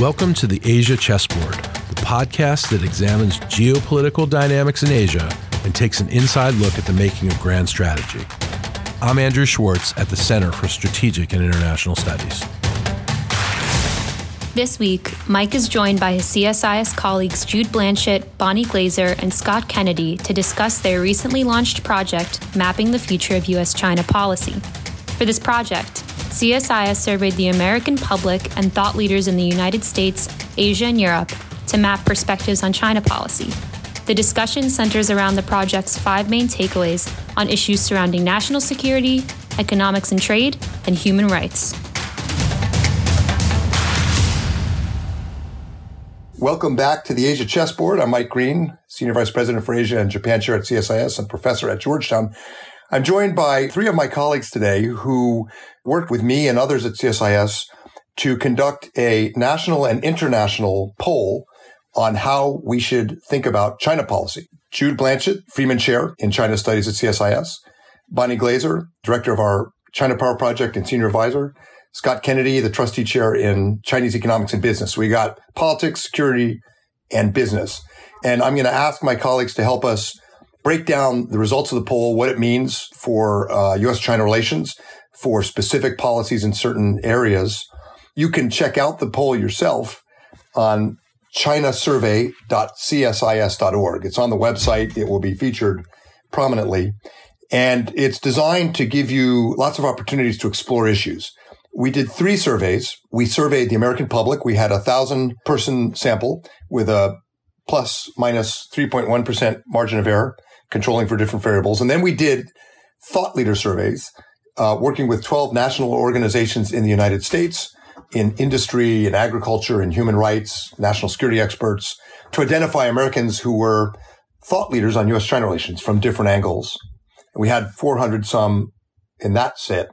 Welcome to the Asia Chessboard, the podcast that examines geopolitical dynamics in Asia and takes an inside look at the making of grand strategy. I'm Andrew Schwartz at the Center for Strategic and International Studies. This week, Mike is joined by his CSIS colleagues Jude Blanchette, Bonnie Glaser, and Scott Kennedy to discuss their recently launched project, Mapping the Future of U.S. China Policy. For this project, CSIS surveyed the American public and thought leaders in the United States, Asia, and Europe to map perspectives on China policy. The discussion centers around the project's five main takeaways on issues surrounding national security, economics and trade, and human rights. Welcome back to the Asia Chessboard. I'm Mike Green, Senior Vice President for Asia and Japan Chair at CSIS and Professor at Georgetown. I'm joined by three of my colleagues today who worked with me and others at CSIS to conduct a national and international poll on how we should think about China policy. Jude Blanchette, Freeman Chair in China Studies at CSIS, Bonnie Glaser, Director of our China Power Project and Senior Advisor, Scott Kennedy, the trustee chair in Chinese economics and business. We got politics, security, and business. And I'm going to ask my colleagues to help us break down the results of the poll, what it means for uh, U.S. China relations, for specific policies in certain areas. You can check out the poll yourself on chinasurvey.csis.org. It's on the website. It will be featured prominently. And it's designed to give you lots of opportunities to explore issues. We did three surveys. We surveyed the American public. We had a thousand person sample with a plus minus 3.1 margin of error, controlling for different variables. And then we did thought leader surveys, uh, working with 12 national organizations in the United States in industry and agriculture and human rights, national security experts to identify Americans who were thought leaders on U.S. China relations from different angles. We had 400 some in that set.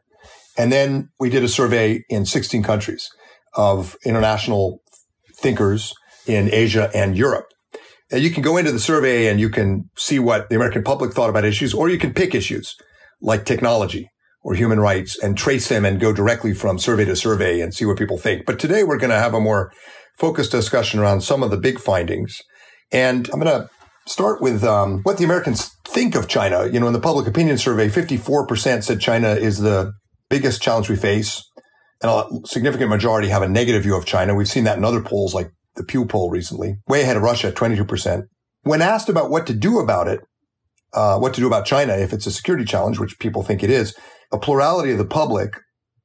And then we did a survey in 16 countries of international thinkers in Asia and Europe. And you can go into the survey and you can see what the American public thought about issues, or you can pick issues like technology or human rights and trace them and go directly from survey to survey and see what people think. But today we're going to have a more focused discussion around some of the big findings. And I'm going to start with um, what the Americans think of China. You know, in the public opinion survey, 54% said China is the biggest challenge we face. And a significant majority have a negative view of China. We've seen that in other polls like the Pew poll recently, way ahead of Russia at 22%. When asked about what to do about it, uh, what to do about China if it's a security challenge, which people think it is, a plurality of the public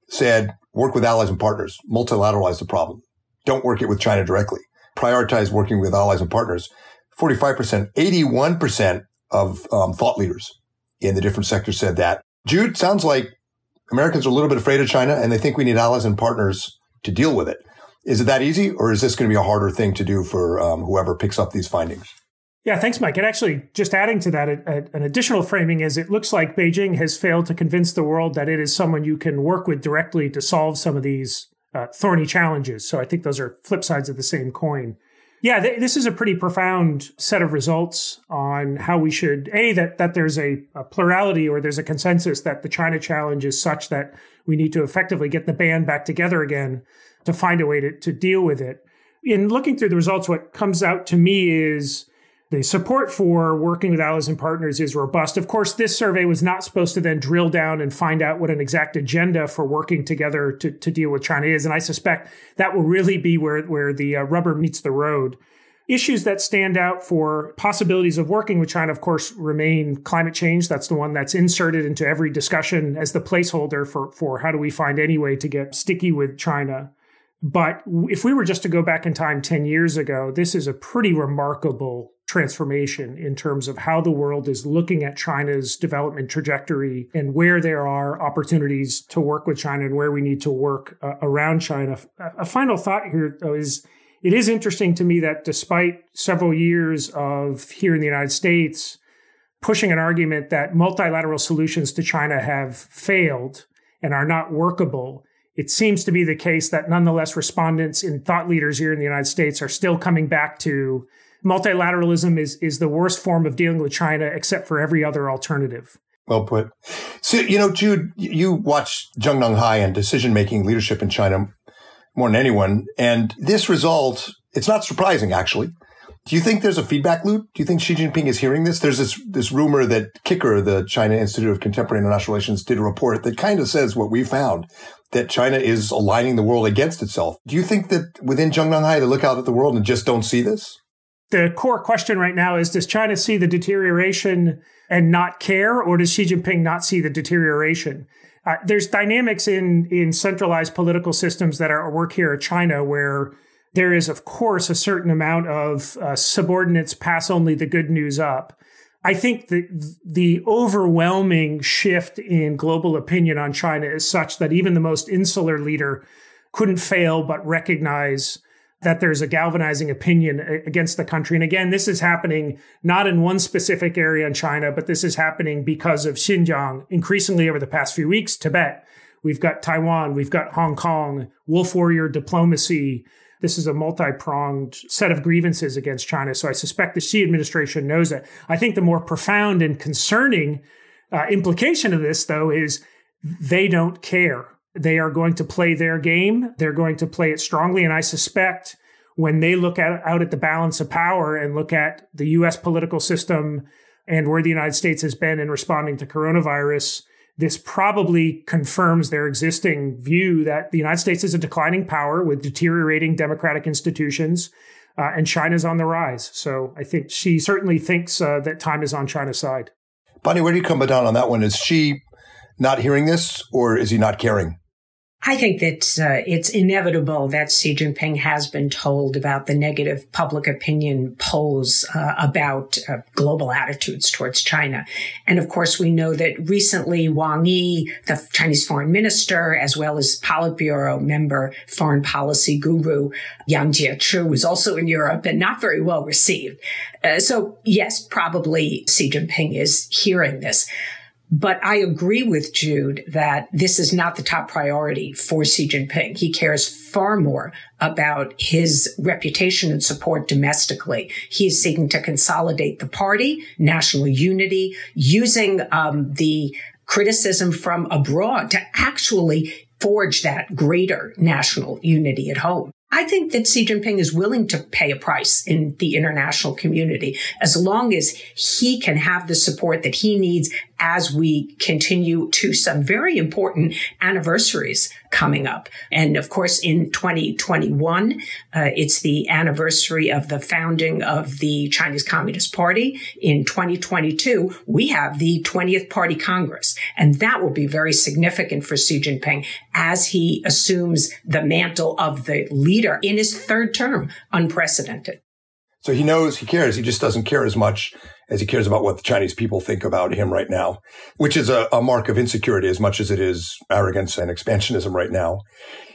said work with allies and partners, multilateralize the problem. Don't work it with China directly. Prioritize working with allies and partners. 45%, 81% of um, thought leaders in the different sectors said that. Jude, sounds like Americans are a little bit afraid of China and they think we need allies and partners to deal with it. Is it that easy or is this going to be a harder thing to do for um, whoever picks up these findings? Yeah, thanks, Mike. And actually, just adding to that, a, a, an additional framing is it looks like Beijing has failed to convince the world that it is someone you can work with directly to solve some of these uh, thorny challenges. So I think those are flip sides of the same coin. Yeah, th- this is a pretty profound set of results on how we should a that that there's a, a, plurality or there's a consensus that the China challenge is such that we need to effectively get the band back together again to find a way to, to deal with it. In looking through the results, what comes out to me is the support for working with allies and partners is robust. Of course, this survey was not supposed to then drill down and find out what an exact agenda for working together to, to deal with China is. And I suspect that will really be where, where the uh, rubber meets the road. Issues that stand out for possibilities of working with China, of course, remain climate change. That's the one that's inserted into every discussion as the placeholder for, for how do we find any way to get sticky with China. But if we were just to go back in time 10 years ago, this is a pretty remarkable transformation in terms of how the world is looking at China's development trajectory and where there are opportunities to work with China and where we need to work uh, around China. A final thought here, though, is it is interesting to me that despite several years of here in the United States pushing an argument that multilateral solutions to China have failed and are not workable, it seems to be the case that nonetheless respondents and thought leaders here in the United States are still coming back to multilateralism is, is the worst form of dealing with China except for every other alternative. Well put. So, you know, Jude, you watch Zhongnanhai and decision making leadership in China more than anyone. And this result, it's not surprising, actually. Do you think there's a feedback loop? Do you think Xi Jinping is hearing this? There's this, this rumor that Kicker, the China Institute of Contemporary International Relations, did a report that kind of says what we found, that China is aligning the world against itself. Do you think that within Zhongnanhai, they look out at the world and just don't see this? The core question right now is, does China see the deterioration and not care, or does Xi Jinping not see the deterioration? Uh, there's dynamics in in centralized political systems that are at work here in China where there is, of course, a certain amount of uh, subordinates pass only the good news up. I think the the overwhelming shift in global opinion on China is such that even the most insular leader couldn't fail but recognize that there's a galvanizing opinion against the country. And again, this is happening not in one specific area in China, but this is happening because of Xinjiang increasingly over the past few weeks, Tibet. We've got Taiwan, we've got Hong Kong, wolf warrior diplomacy, this is a multi pronged set of grievances against China. So I suspect the Xi administration knows it. I think the more profound and concerning uh, implication of this, though, is they don't care. They are going to play their game. They're going to play it strongly. And I suspect when they look at, out at the balance of power and look at the US political system and where the United States has been in responding to coronavirus, this probably confirms their existing view that the United States is a declining power with deteriorating democratic institutions, uh, and China's on the rise. So I think Xi certainly thinks uh, that time is on China's side. Bonnie, where do you come down on that one? Is Xi not hearing this, or is he not caring? I think that uh, it's inevitable that Xi Jinping has been told about the negative public opinion polls uh, about uh, global attitudes towards China. And of course, we know that recently Wang Yi, the Chinese foreign minister, as well as Politburo member, foreign policy guru Yang Jiechi, was also in Europe and not very well received. Uh, so yes, probably Xi Jinping is hearing this. But I agree with Jude that this is not the top priority for Xi Jinping. He cares far more about his reputation and support domestically. He is seeking to consolidate the party, national unity, using um, the criticism from abroad to actually forge that greater national unity at home. I think that Xi Jinping is willing to pay a price in the international community as long as he can have the support that he needs as we continue to some very important anniversaries coming up. And of course, in 2021, uh, it's the anniversary of the founding of the Chinese Communist Party. In 2022, we have the 20th Party Congress. And that will be very significant for Xi Jinping as he assumes the mantle of the leader in his third term. Unprecedented. So he knows he cares. He just doesn't care as much as he cares about what the Chinese people think about him right now, which is a, a mark of insecurity as much as it is arrogance and expansionism right now.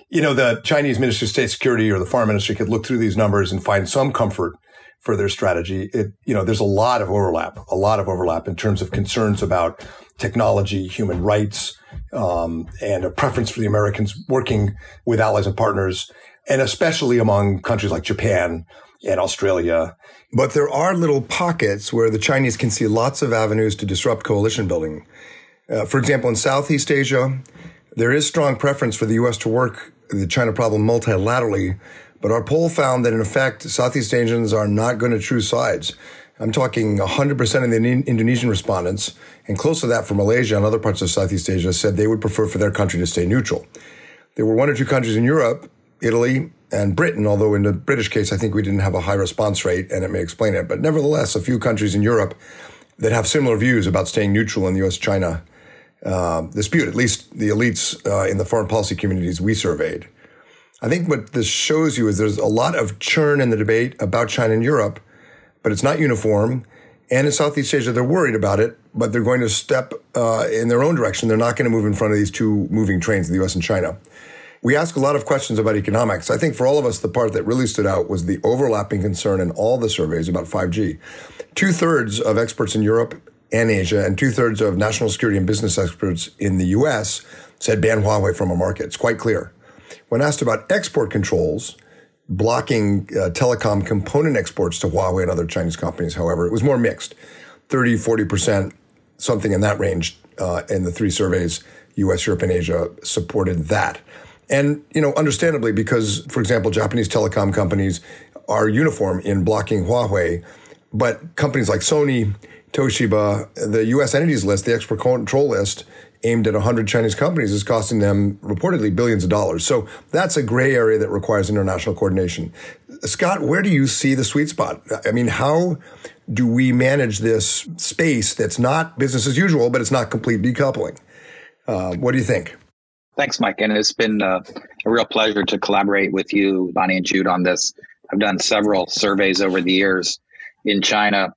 You know, the Chinese Ministry of State Security or the Foreign Ministry could look through these numbers and find some comfort for their strategy. It, you know, there's a lot of overlap, a lot of overlap in terms of concerns about technology, human rights, um, and a preference for the Americans working with allies and partners, and especially among countries like Japan and Australia. But there are little pockets where the Chinese can see lots of avenues to disrupt coalition building. Uh, for example, in Southeast Asia, there is strong preference for the U.S. to work the China problem multilaterally. But our poll found that in effect, Southeast Asians are not going to choose sides. I'm talking 100% of the Indonesian respondents, and close to that for Malaysia and other parts of Southeast Asia, said they would prefer for their country to stay neutral. There were one or two countries in Europe, Italy, and Britain, although in the British case, I think we didn't have a high response rate, and it may explain it. But nevertheless, a few countries in Europe that have similar views about staying neutral in the U.S. China uh, dispute, at least the elites uh, in the foreign policy communities we surveyed. I think what this shows you is there's a lot of churn in the debate about China and Europe, but it's not uniform. And in Southeast Asia, they're worried about it, but they're going to step uh, in their own direction. They're not going to move in front of these two moving trains, the U.S. and China. We ask a lot of questions about economics. I think for all of us, the part that really stood out was the overlapping concern in all the surveys about 5G. Two thirds of experts in Europe and Asia, and two thirds of national security and business experts in the US said ban Huawei from a market. It's quite clear. When asked about export controls, blocking uh, telecom component exports to Huawei and other Chinese companies, however, it was more mixed 30, 40%, something in that range uh, in the three surveys, US, Europe, and Asia supported that. And, you know, understandably, because, for example, Japanese telecom companies are uniform in blocking Huawei, but companies like Sony, Toshiba, the US entities list, the export control list, aimed at 100 Chinese companies is costing them reportedly billions of dollars. So that's a gray area that requires international coordination. Scott, where do you see the sweet spot? I mean, how do we manage this space that's not business as usual, but it's not complete decoupling? Uh, what do you think? Thanks, Mike. And it's been uh, a real pleasure to collaborate with you, Bonnie and Jude, on this. I've done several surveys over the years in China,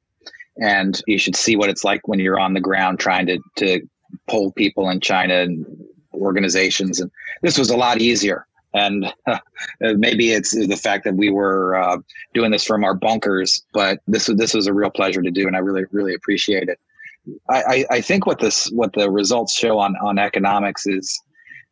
and you should see what it's like when you're on the ground trying to, to poll people in China and organizations. And this was a lot easier. And uh, maybe it's the fact that we were uh, doing this from our bunkers, but this this was a real pleasure to do, and I really really appreciate it. I, I think what this what the results show on on economics is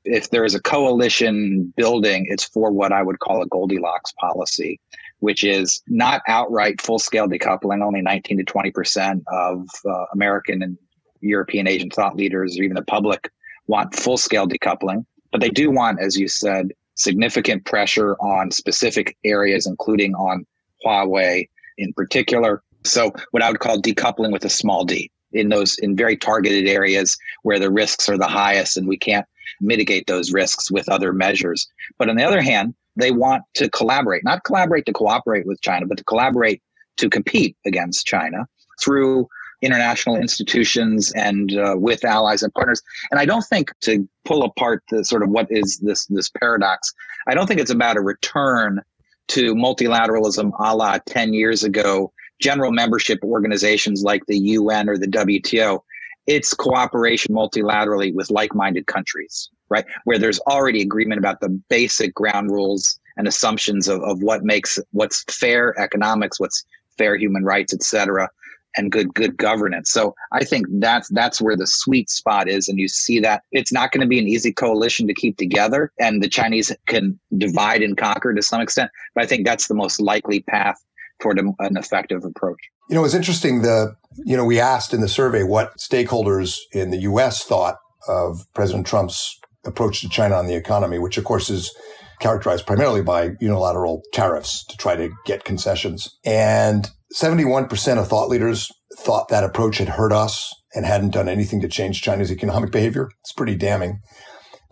if there is a coalition building, it's for what I would call a Goldilocks policy, which is not outright full scale decoupling. Only 19 to 20 percent of uh, American and European Asian thought leaders or even the public want full scale decoupling, but they do want, as you said, significant pressure on specific areas, including on Huawei in particular. So, what I would call decoupling with a small d in those in very targeted areas where the risks are the highest and we can't mitigate those risks with other measures. But on the other hand, they want to collaborate, not collaborate to cooperate with China, but to collaborate to compete against China through international institutions and uh, with allies and partners. And I don't think to pull apart the sort of what is this this paradox. I don't think it's about a return to multilateralism a la 10 years ago, general membership organizations like the UN or the WTO it's cooperation multilaterally with like-minded countries, right? Where there's already agreement about the basic ground rules and assumptions of, of what makes what's fair economics, what's fair human rights, et cetera, and good good governance. So I think that's that's where the sweet spot is, and you see that it's not going to be an easy coalition to keep together, and the Chinese can divide and conquer to some extent. But I think that's the most likely path toward a, an effective approach. You know, it's interesting. The you know we asked in the survey what stakeholders in the U.S. thought of President Trump's approach to China on the economy, which of course is characterized primarily by unilateral tariffs to try to get concessions. And 71% of thought leaders thought that approach had hurt us and hadn't done anything to change China's economic behavior. It's pretty damning.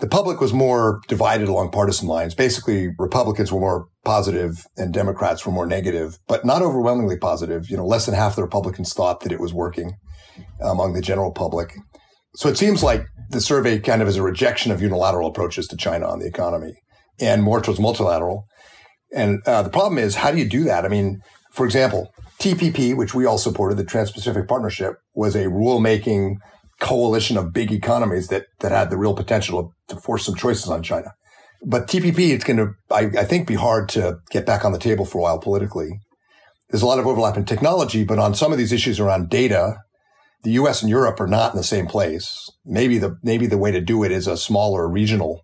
The public was more divided along partisan lines. Basically, Republicans were more positive and Democrats were more negative, but not overwhelmingly positive. You know, less than half the Republicans thought that it was working among the general public. So it seems like the survey kind of is a rejection of unilateral approaches to China on the economy and more towards multilateral. And uh, the problem is, how do you do that? I mean, for example, TPP, which we all supported, the Trans-Pacific Partnership, was a rule-making coalition of big economies that that had the real potential to force some choices on China. But TPP, it's going to, I, I think, be hard to get back on the table for a while politically. There's a lot of overlap in technology, but on some of these issues around data, the U.S. and Europe are not in the same place. Maybe the maybe the way to do it is a smaller regional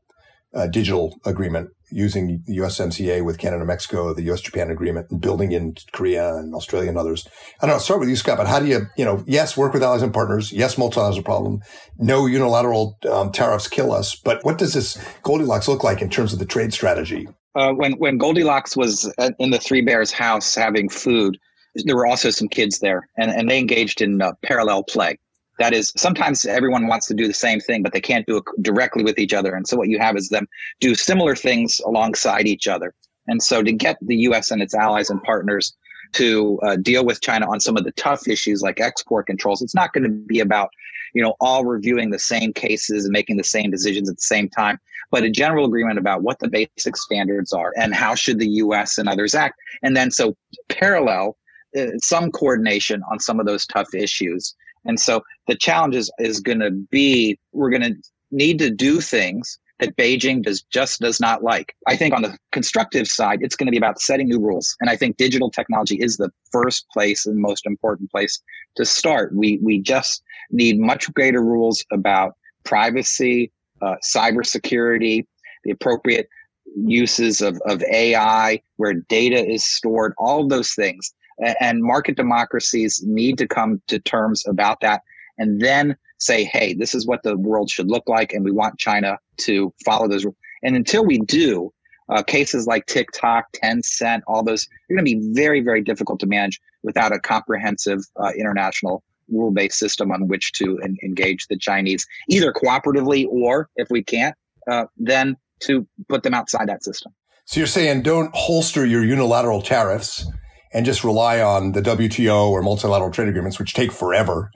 digital agreement using the USMCA with Canada Mexico, the US Japan agreement, and building in Korea and Australia and others. I don't know, I'll start with you, Scott, but how do you, you know, yes, work with allies and partners. Yes, multilateral is a problem. No unilateral um, tariffs kill us. But what does this Goldilocks look like in terms of the trade strategy? Uh, when, when Goldilocks was in the Three Bears house having food, there were also some kids there and, and they engaged in uh, parallel play. That is, sometimes everyone wants to do the same thing, but they can't do it directly with each other. And so what you have is them do similar things alongside each other. And so to get the U.S. and its allies and partners to uh, deal with China on some of the tough issues like export controls, it's not going to be about you know all reviewing the same cases and making the same decisions at the same time but a general agreement about what the basic standards are and how should the us and others act and then so parallel uh, some coordination on some of those tough issues and so the challenge is, is going to be we're going to need to do things that Beijing does just does not like. I think on the constructive side, it's going to be about setting new rules. And I think digital technology is the first place and most important place to start. We we just need much greater rules about privacy, uh, cybersecurity, the appropriate uses of, of AI, where data is stored, all of those things and market democracies need to come to terms about that and then say hey this is what the world should look like and we want china to follow those rules. And until we do, uh, cases like TikTok, Tencent, all those are going to be very, very difficult to manage without a comprehensive uh, international rule based system on which to en- engage the Chinese, either cooperatively or if we can't, uh, then to put them outside that system. So you're saying don't holster your unilateral tariffs and just rely on the WTO or multilateral trade agreements, which take forever,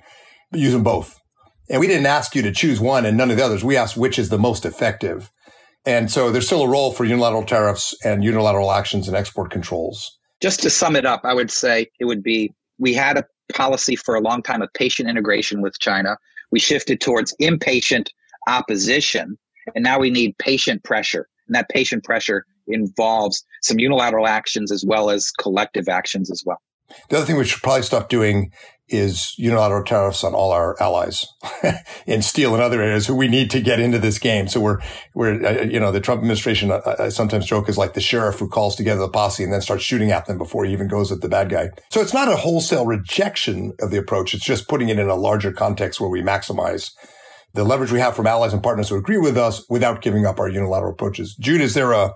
but use them both. And we didn't ask you to choose one and none of the others. We asked which is the most effective. And so there's still a role for unilateral tariffs and unilateral actions and export controls. Just to sum it up, I would say it would be we had a policy for a long time of patient integration with China. We shifted towards impatient opposition, and now we need patient pressure. And that patient pressure involves some unilateral actions as well as collective actions as well. The other thing we should probably stop doing is unilateral tariffs on all our allies in steel and other areas who we need to get into this game. So we're, we're, uh, you know, the Trump administration, uh, I sometimes joke is like the sheriff who calls together the posse and then starts shooting at them before he even goes at the bad guy. So it's not a wholesale rejection of the approach. It's just putting it in a larger context where we maximize the leverage we have from allies and partners who agree with us without giving up our unilateral approaches. Jude, is there a,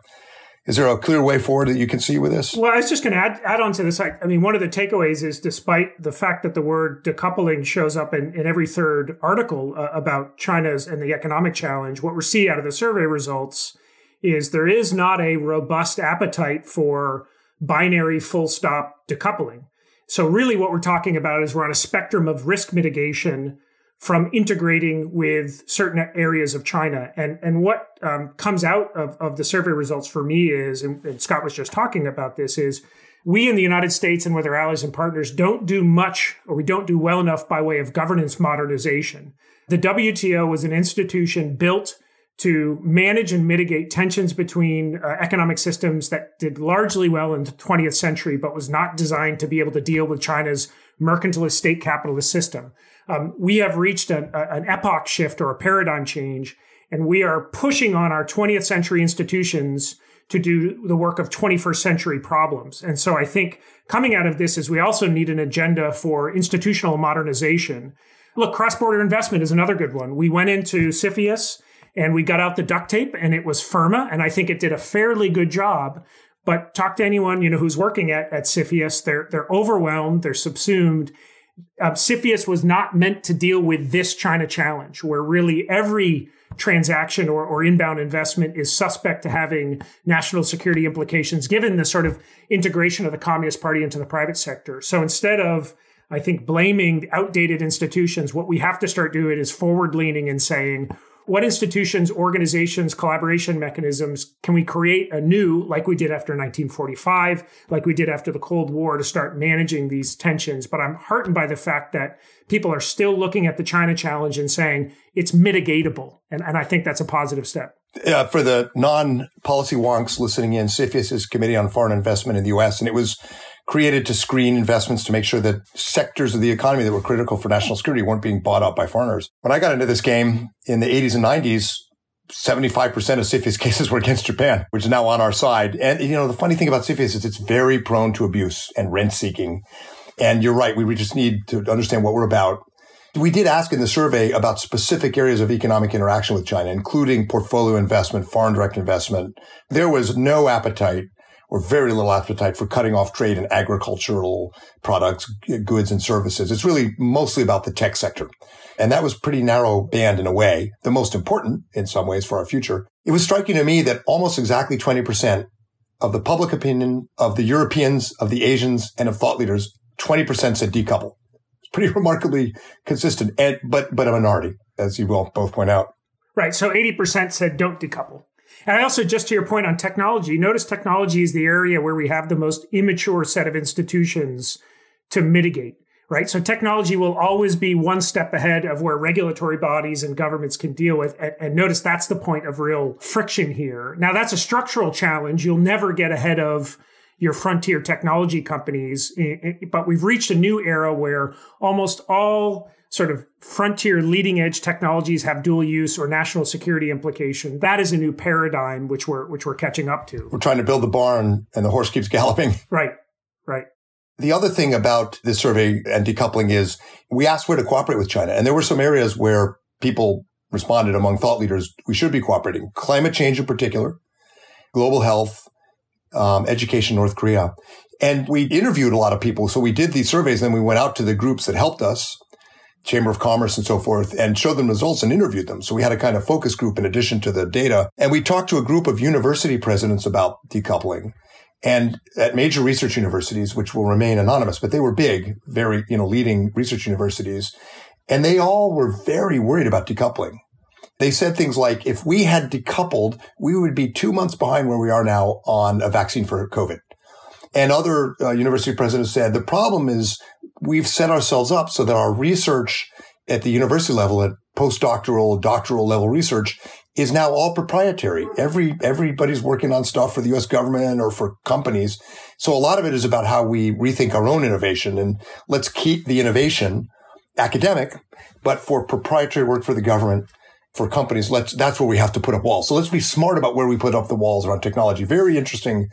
is there a clear way forward that you can see with this? Well, I was just going to add, add on to this. I, I, mean, one of the takeaways is despite the fact that the word decoupling shows up in, in every third article uh, about China's and the economic challenge, what we see out of the survey results is there is not a robust appetite for binary full stop decoupling. So, really, what we're talking about is we're on a spectrum of risk mitigation from integrating with certain areas of China. And, and what um, comes out of, of the survey results for me is, and, and Scott was just talking about this, is we in the United States and with our allies and partners don't do much or we don't do well enough by way of governance modernization. The WTO was an institution built to manage and mitigate tensions between uh, economic systems that did largely well in the 20th century, but was not designed to be able to deal with China's mercantilist state capitalist system. Um, we have reached an, a, an epoch shift or a paradigm change, and we are pushing on our 20th century institutions to do the work of 21st century problems. And so I think coming out of this is we also need an agenda for institutional modernization. Look, cross border investment is another good one. We went into CFIUS and we got out the duct tape and it was FIRRMA, and I think it did a fairly good job. But talk to anyone you know who's working at at CFIUS, they're they're overwhelmed, they're subsumed, uh, was not meant to deal with this China challenge, where really every transaction or, or, inbound investment is suspect to having national security implications, given the sort of integration of the Communist Party into the private sector. So instead of, I think, blaming outdated institutions, what we have to start doing is forward leaning and saying, what institutions, organizations, collaboration mechanisms can we create anew, like we did after 1945, like we did after the Cold War, to start managing these tensions? But I'm heartened by the fact that people are still looking at the China challenge and saying it's mitigatable. And, and I think that's a positive step. Uh, for the non policy wonks listening in, CFIUS is Committee on Foreign Investment in the U.S., and it was created to screen investments to make sure that sectors of the economy that were critical for national security weren't being bought up by foreigners. When I got into this game in the 80s and 90s, 75% of CFIUS cases were against Japan, which is now on our side. And, you know, the funny thing about CFIUS is it's very prone to abuse and rent seeking. And you're right. We just need to understand what we're about. We did ask in the survey about specific areas of economic interaction with China, including portfolio investment, foreign direct investment. There was no appetite or very little appetite for cutting off trade in agricultural products, goods and services. It's really mostly about the tech sector. And that was pretty narrow band in a way, the most important in some ways for our future. It was striking to me that almost exactly 20% of the public opinion of the Europeans, of the Asians, and of thought leaders, 20% said decouple. It's pretty remarkably consistent, and, but, but a minority, as you will both point out. Right. So 80% said don't decouple. I also, just to your point on technology, notice technology is the area where we have the most immature set of institutions to mitigate, right? So technology will always be one step ahead of where regulatory bodies and governments can deal with. And, and notice that's the point of real friction here. Now, that's a structural challenge. You'll never get ahead of your frontier technology companies. But we've reached a new era where almost all sort of frontier leading edge technologies have dual use or national security implication. That is a new paradigm which we're which we're catching up to. We're trying to build the barn and the horse keeps galloping. Right. Right. The other thing about this survey and decoupling is we asked where to cooperate with China. And there were some areas where people responded among thought leaders we should be cooperating. Climate change in particular, global health, um, education, North Korea. And we interviewed a lot of people. So we did these surveys, then we went out to the groups that helped us, Chamber of Commerce and so forth, and showed them results and interviewed them. So we had a kind of focus group in addition to the data. And we talked to a group of university presidents about decoupling. And at major research universities, which will remain anonymous, but they were big, very, you know, leading research universities. And they all were very worried about decoupling. They said things like, if we had decoupled, we would be two months behind where we are now on a vaccine for COVID. And other uh, university presidents said the problem is we've set ourselves up so that our research at the university level, at postdoctoral, doctoral level research is now all proprietary. Every, everybody's working on stuff for the US government or for companies. So a lot of it is about how we rethink our own innovation and let's keep the innovation academic, but for proprietary work for the government, for companies, let's, that's where we have to put up walls. So let's be smart about where we put up the walls around technology. Very interesting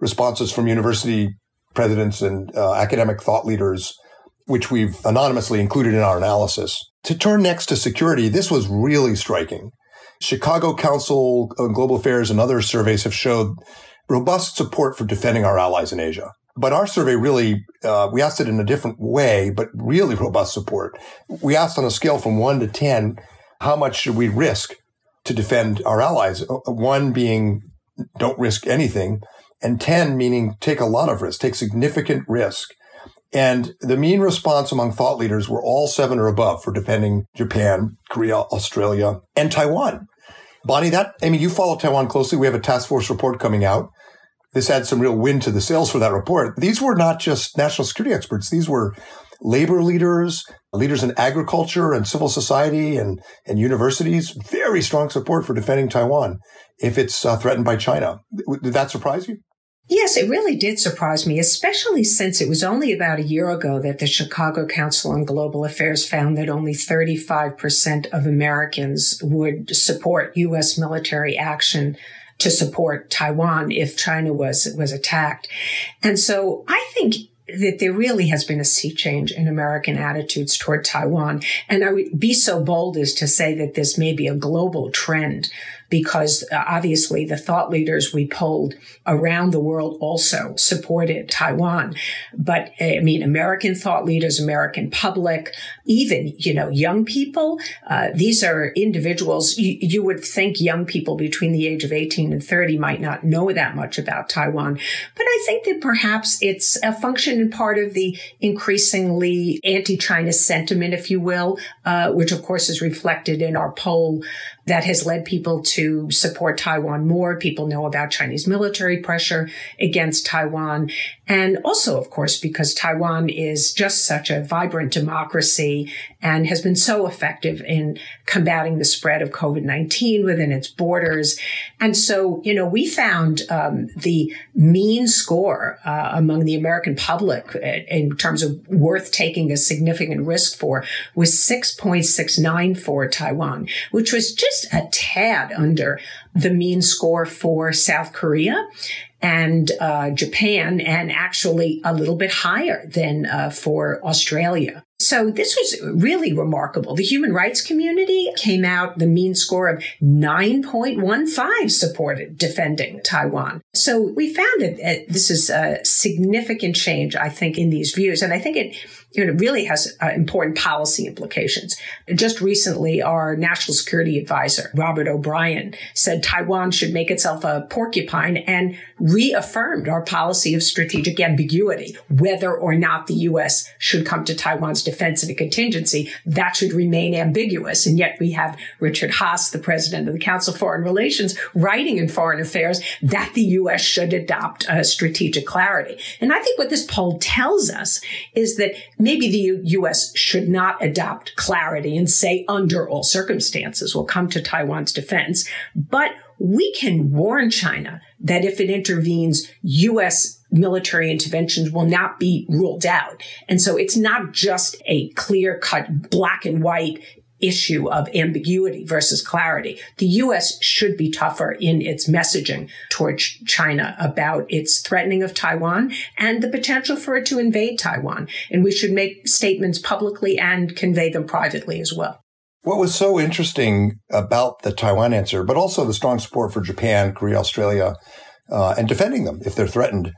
responses from university presidents and uh, academic thought leaders, which we've anonymously included in our analysis. To turn next to security, this was really striking. Chicago Council on Global Affairs and other surveys have showed robust support for defending our allies in Asia. But our survey really, uh, we asked it in a different way, but really robust support. We asked on a scale from one to 10, how much should we risk to defend our allies? Uh, one being don't risk anything and 10 meaning take a lot of risk, take significant risk. And the mean response among thought leaders were all seven or above for defending Japan, Korea, Australia, and Taiwan. Bonnie, that, I mean, you follow Taiwan closely. We have a task force report coming out. This had some real wind to the sails for that report. These were not just national security experts. These were labor leaders, leaders in agriculture and civil society and, and universities. Very strong support for defending Taiwan if it's uh, threatened by China. Did that surprise you? Yes, it really did surprise me, especially since it was only about a year ago that the Chicago Council on Global Affairs found that only 35% of Americans would support U.S. military action to support Taiwan if China was, was attacked. And so I think that there really has been a sea change in American attitudes toward Taiwan. And I would be so bold as to say that this may be a global trend because uh, obviously the thought leaders we polled around the world also supported Taiwan. But I mean, American thought leaders, American public, even, you know, young people, uh, these are individuals you, you would think young people between the age of 18 and 30 might not know that much about Taiwan. But I think that perhaps it's a function and part of the increasingly anti-China sentiment, if you will, uh, which of course is reflected in our poll that has led people to support Taiwan more. People know about Chinese military pressure against Taiwan. And also, of course, because Taiwan is just such a vibrant democracy and has been so effective in combating the spread of COVID-19 within its borders. And so, you know, we found um, the mean score uh, among the American public in terms of worth taking a significant risk for was 6.69 for Taiwan, which was just a tad under the mean score for South Korea and uh, Japan, and actually a little bit higher than uh, for Australia. So this was really remarkable. The human rights community came out the mean score of 9.15 supported defending Taiwan. So we found that uh, this is a significant change, I think, in these views. And I think it it really has uh, important policy implications. Just recently, our national security advisor, Robert O'Brien, said Taiwan should make itself a porcupine and reaffirmed our policy of strategic ambiguity, whether or not the U.S. should come to Taiwan's defense in a contingency. That should remain ambiguous. And yet we have Richard Haass, the president of the Council of Foreign Relations, writing in Foreign Affairs that the U.S. should adopt a strategic clarity. And I think what this poll tells us is that maybe the U.S. should not adopt clarity and say under all circumstances will come to Taiwan's defense, but we can warn China that if it intervenes, U.S. military interventions will not be ruled out. And so it's not just a clear cut black and white issue of ambiguity versus clarity. The U.S. should be tougher in its messaging towards China about its threatening of Taiwan and the potential for it to invade Taiwan. And we should make statements publicly and convey them privately as well. What was so interesting about the Taiwan answer, but also the strong support for Japan, Korea, Australia, uh, and defending them if they're threatened,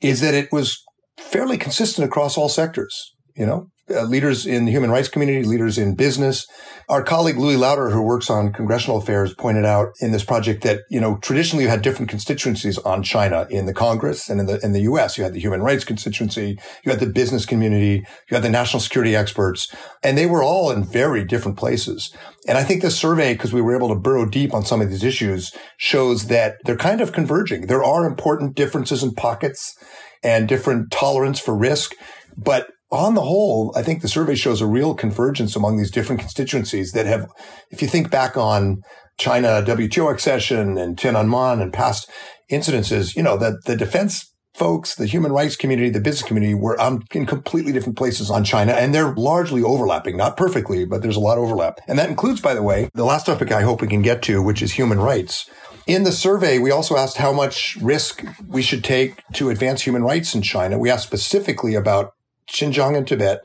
is that it was fairly consistent across all sectors. You know, uh, leaders in the human rights community, leaders in business. Our colleague Louis Lauder, who works on congressional affairs, pointed out in this project that you know traditionally you had different constituencies on China in the Congress and in the in the U.S. You had the human rights constituency, you had the business community, you had the national security experts, and they were all in very different places. And I think this survey, because we were able to burrow deep on some of these issues, shows that they're kind of converging. There are important differences in pockets and different tolerance for risk, but on the whole, I think the survey shows a real convergence among these different constituencies that have, if you think back on China WTO accession and Tiananmen and past incidences, you know, that the defense folks, the human rights community, the business community were on, in completely different places on China, and they're largely overlapping, not perfectly, but there's a lot of overlap. And that includes, by the way, the last topic I hope we can get to, which is human rights. In the survey, we also asked how much risk we should take to advance human rights in China. We asked specifically about Xinjiang and Tibet,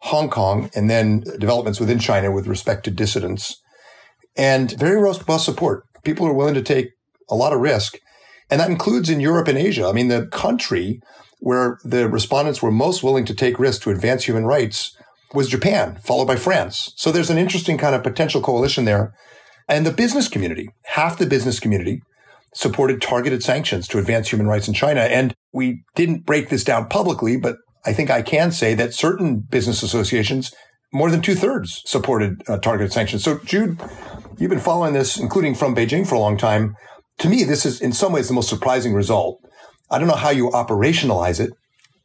Hong Kong, and then developments within China with respect to dissidents. And very robust support. People are willing to take a lot of risk. And that includes in Europe and Asia. I mean, the country where the respondents were most willing to take risks to advance human rights was Japan, followed by France. So there's an interesting kind of potential coalition there. And the business community, half the business community supported targeted sanctions to advance human rights in China. And we didn't break this down publicly, but I think I can say that certain business associations, more than two thirds, supported uh, targeted sanctions. So, Jude, you've been following this, including from Beijing for a long time. To me, this is in some ways the most surprising result. I don't know how you operationalize it,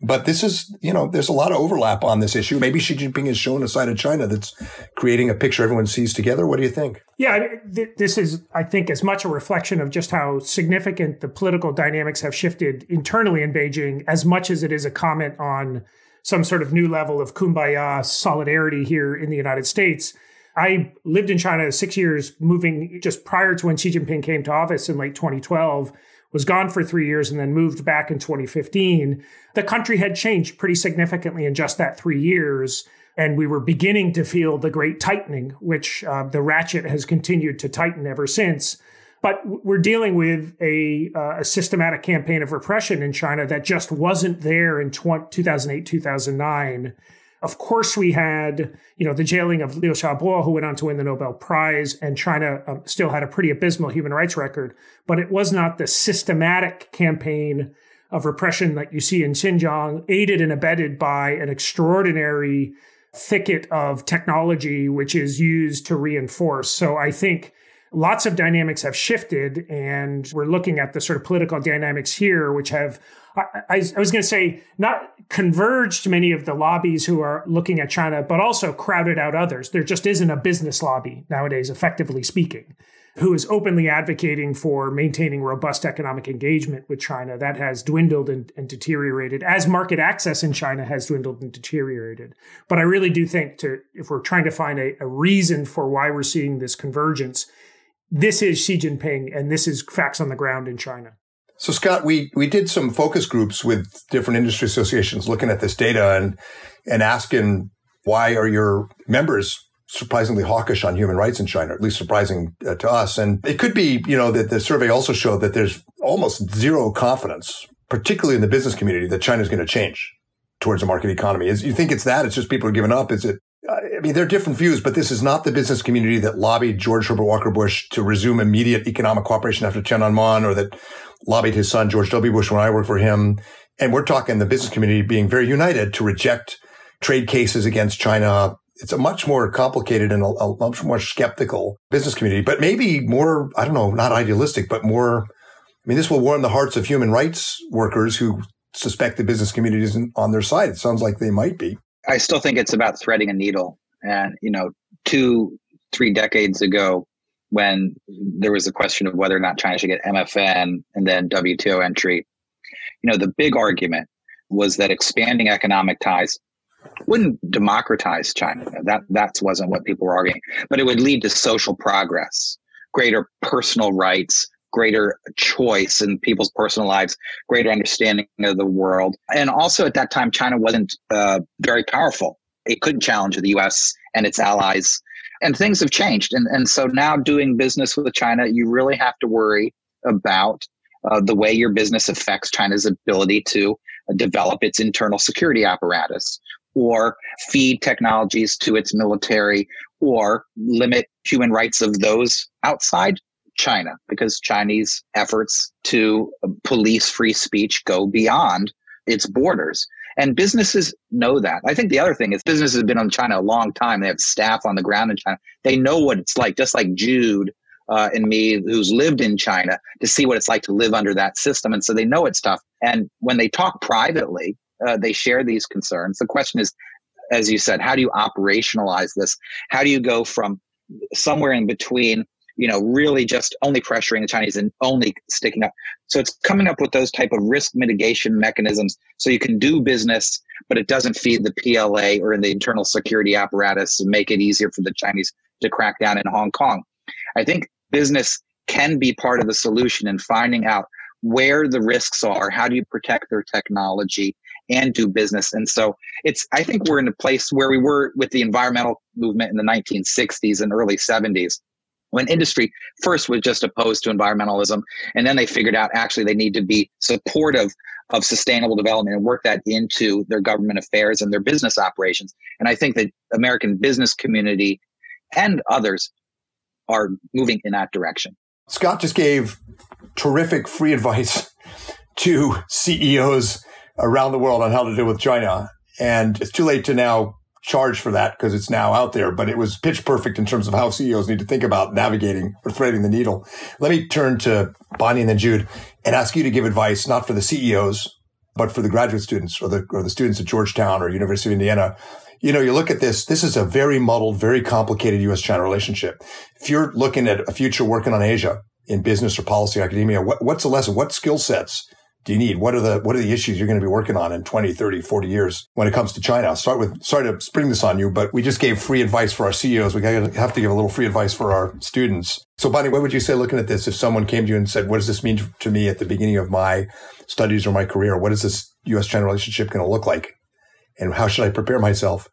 but this is, you know, there's a lot of overlap on this issue. Maybe Xi Jinping has shown a side of China that's creating a picture everyone sees together. What do you think? Yeah, this is, I think, as much a reflection of just how significant the political dynamics have shifted internally in Beijing, as much as it is a comment on some sort of new level of kumbaya solidarity here in the United States. I lived in China six years, moving just prior to when Xi Jinping came to office in late 2012 was gone for three years and then moved back in 2015, the country had changed pretty significantly in just that three years. And we were beginning to feel the great tightening, which uh, the ratchet has continued to tighten ever since. But we're dealing with a, uh, a systematic campaign of repression in China that just wasn't there in 2008, 2009. Of course, we had, you know, the jailing of Liu Xiaobo, who went on to win the Nobel Prize, and China um, still had a pretty abysmal human rights record, but it was not the systematic campaign of repression that you see in Xinjiang, aided and abetted by an extraordinary thicket of technology which is used to reinforce. So I think lots of dynamics have shifted, and we're looking at the sort of political dynamics here, which have I, I, was going to say not converged many of the lobbies who are looking at China, but also crowded out others. There just isn't a business lobby nowadays, effectively speaking, who is openly advocating for maintaining robust economic engagement with China. That has dwindled and, and deteriorated as market access in China has dwindled and deteriorated. But I really do think to if we're trying to find a, a reason for why we're seeing this convergence, this is Xi Jinping and this is facts on the ground in China. So Scott, we we did some focus groups with different industry associations looking at this data and and asking why are your members surprisingly hawkish on human rights in China, at least surprising uh, to us. And it could be, you know, that the survey also showed that there's almost zero confidence, particularly in the business community, that China's going to change towards a market economy. Is you think it's that? It's just people are giving up? Is it? I mean, there are different views, but this is not the business community that lobbied George Herbert Walker Bush to resume immediate economic cooperation after Tiananmen or that lobbied his son, George W. Bush, when I worked for him. And we're talking the business community being very united to reject trade cases against China. It's a much more complicated and a, a much more skeptical business community, but maybe more, I don't know, not idealistic, but more, I mean, this will warm the hearts of human rights workers who suspect the business community isn't on their side. It sounds like they might be. I still think it's about threading a needle. And, you know, two, three decades ago, when there was a question of whether or not China should get MFN and then WTO entry. You know, the big argument was that expanding economic ties wouldn't democratize China. That that wasn't what people were arguing, but it would lead to social progress, greater personal rights, greater choice in people's personal lives, greater understanding of the world, and also at that time, China wasn't uh, very powerful. It couldn't challenge the U.S. and its allies And things have changed. And, and so now doing business with China, you really have to worry about uh, the way your business affects China's ability to develop its internal security apparatus or feed technologies to its military or limit human rights of those outside China because Chinese efforts to police free speech go beyond its borders. And businesses know that. I think the other thing is businesses have been on China a long time. They have staff on the ground in China. They know what it's like, just like Jude uh, and me, who's lived in China, to see what it's like to live under that system. And so they know it's tough. And when they talk privately, uh, they share these concerns. The question is, as you said, how do you operationalize this? How do you go from somewhere in between you know, really just only pressuring the Chinese and only sticking up. So it's coming up with those type of risk mitigation mechanisms so you can do business, but it doesn't feed the PLA or the internal security apparatus and make it easier for the Chinese to crack down in Hong Kong. I think business can be part of the solution in finding out where the risks are, how do you protect their technology and do business. And so it's, I think we're in a place where we were with the environmental movement in the 1960s and early 70s when industry first was just opposed to environmentalism and then they figured out actually they need to be supportive of sustainable development and work that into their government affairs and their business operations. And i think that american business community and others are moving in that direction. Scott just gave terrific free advice to ceos around the world on how to deal with china. And it's too late to now charge for that because it's now out there, but it was pitch perfect in terms of how CEOs need to think about navigating or threading the needle. Let me turn to Bonnie and then Jude and ask you to give advice, not for the CEOs, but for the graduate students or the, or the students at Georgetown or University of Indiana. You know, you look at this, this is a very muddled, very complicated US China relationship. If you're looking at a future working on Asia in business or policy, academia, what, what's the lesson? What skill sets do you need? What are the what are the issues you're going to be working on in 20, 30, 40 years when it comes to China? I'll start with sorry to spring this on you, but we just gave free advice for our CEOs. We have to give a little free advice for our students. So Bonnie, what would you say looking at this if someone came to you and said, what does this mean to me at the beginning of my studies or my career? What is this US China relationship going to look like? And how should I prepare myself?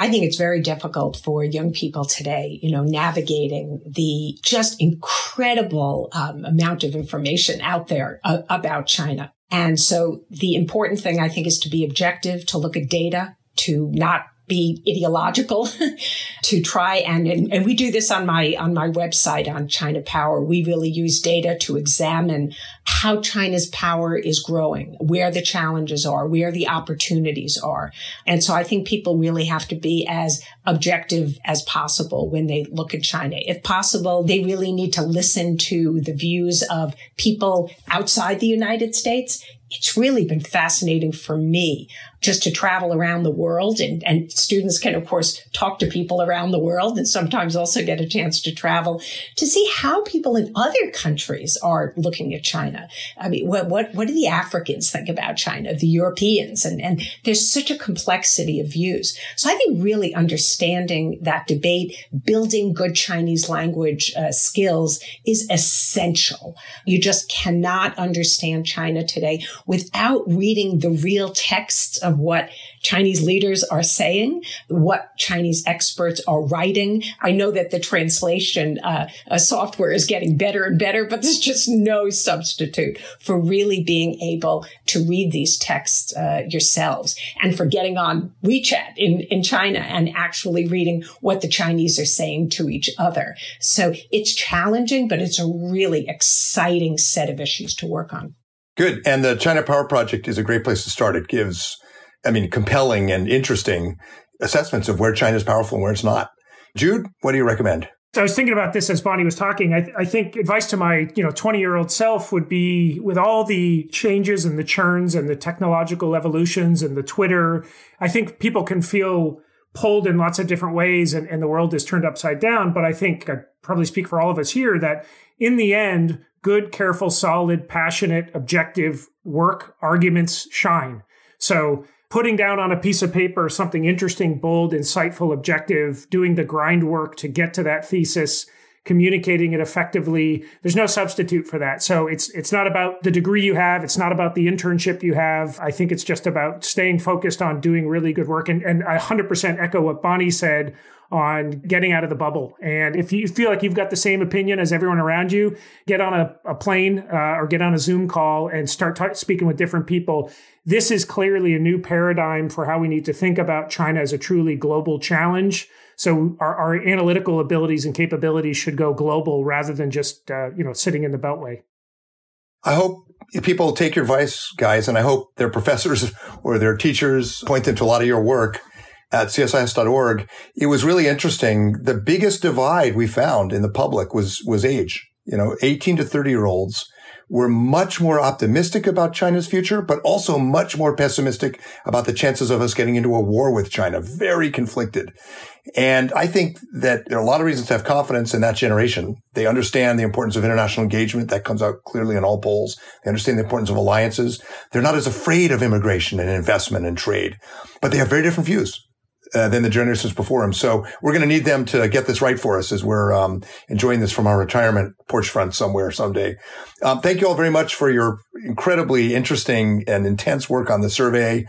I think it's very difficult for young people today, you know, navigating the just incredible um, amount of information out there uh, about China. And so the important thing I think is to be objective, to look at data, to not be ideological to try and, and, and we do this on my on my website on China Power. We really use data to examine how China's power is growing, where the challenges are, where the opportunities are. And so I think people really have to be as objective as possible when they look at China. If possible, they really need to listen to the views of people outside the United States it's really been fascinating for me just to travel around the world and, and students can of course talk to people around the world and sometimes also get a chance to travel to see how people in other countries are looking at China. I mean, what, what, what do the Africans think about China, the Europeans? And, and there's such a complexity of views. So I think really understanding that debate, building good Chinese language uh, skills is essential. You just cannot understand China today without reading the real texts of what Chinese leaders are saying, what Chinese experts are writing. I know that the translation uh, uh, software is getting better and better, but there's just no substitute for really being able to read these texts uh, yourselves and for getting on WeChat in, in China and actually reading what the Chinese are saying to each other. So it's challenging, but it's a really exciting set of issues to work on. Good. And the China Power Project is a great place to start. It gives, I mean, compelling and interesting assessments of where China is powerful and where it's not. Jude, what do you recommend? So I was thinking about this as Bonnie was talking. I, th- I think advice to my you know 20 year old self would be with all the changes and the churns and the technological evolutions and the Twitter. I think people can feel pulled in lots of different ways and, and the world is turned upside down. But I think I probably speak for all of us here that in the end, good, careful, solid, passionate, objective work, arguments shine. So putting down on a piece of paper something interesting, bold, insightful, objective, doing the grind work to get to that thesis, communicating it effectively. There's no substitute for that. So it's it's not about the degree you have, it's not about the internship you have. I think it's just about staying focused on doing really good work. And, and I 100% echo what Bonnie said on getting out of the bubble. And if you feel like you've got the same opinion as everyone around you, get on a, a plane uh, or get on a Zoom call and start t- speaking with different people. This is clearly a new paradigm for how we need to think about China as a truly global challenge. So our, our analytical abilities and capabilities should go global rather than just uh, you know sitting in the beltway. I hope people take your advice, guys, and I hope their professors or their teachers point them to a lot of your work at csis.org. It was really interesting. The biggest divide we found in the public was, was age. You know, 18 to 30 year olds were much more optimistic about China's future, but also much more pessimistic about the chances of us getting into a war with China. Very conflicted. And I think that there are a lot of reasons to have confidence in that generation. They understand the importance of international engagement. That comes out clearly in all polls. They understand the importance of alliances. They're not as afraid of immigration and investment and trade, but they have very different views. Uh, than the generations before him. So we're going to need them to get this right for us as we're um, enjoying this from our retirement porch front somewhere someday. Um, thank you all very much for your incredibly interesting and intense work on the survey,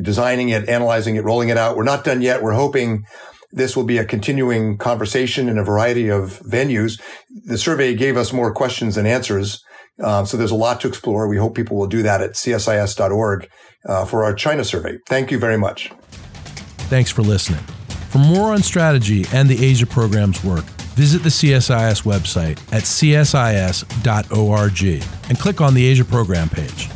designing it, analyzing it, rolling it out. We're not done yet. We're hoping this will be a continuing conversation in a variety of venues. The survey gave us more questions than answers. Uh, so there's a lot to explore. We hope people will do that at csis.org uh, for our China survey. Thank you very much. Thanks for listening. For more on strategy and the Asia program's work, visit the CSIS website at csis.org and click on the Asia program page.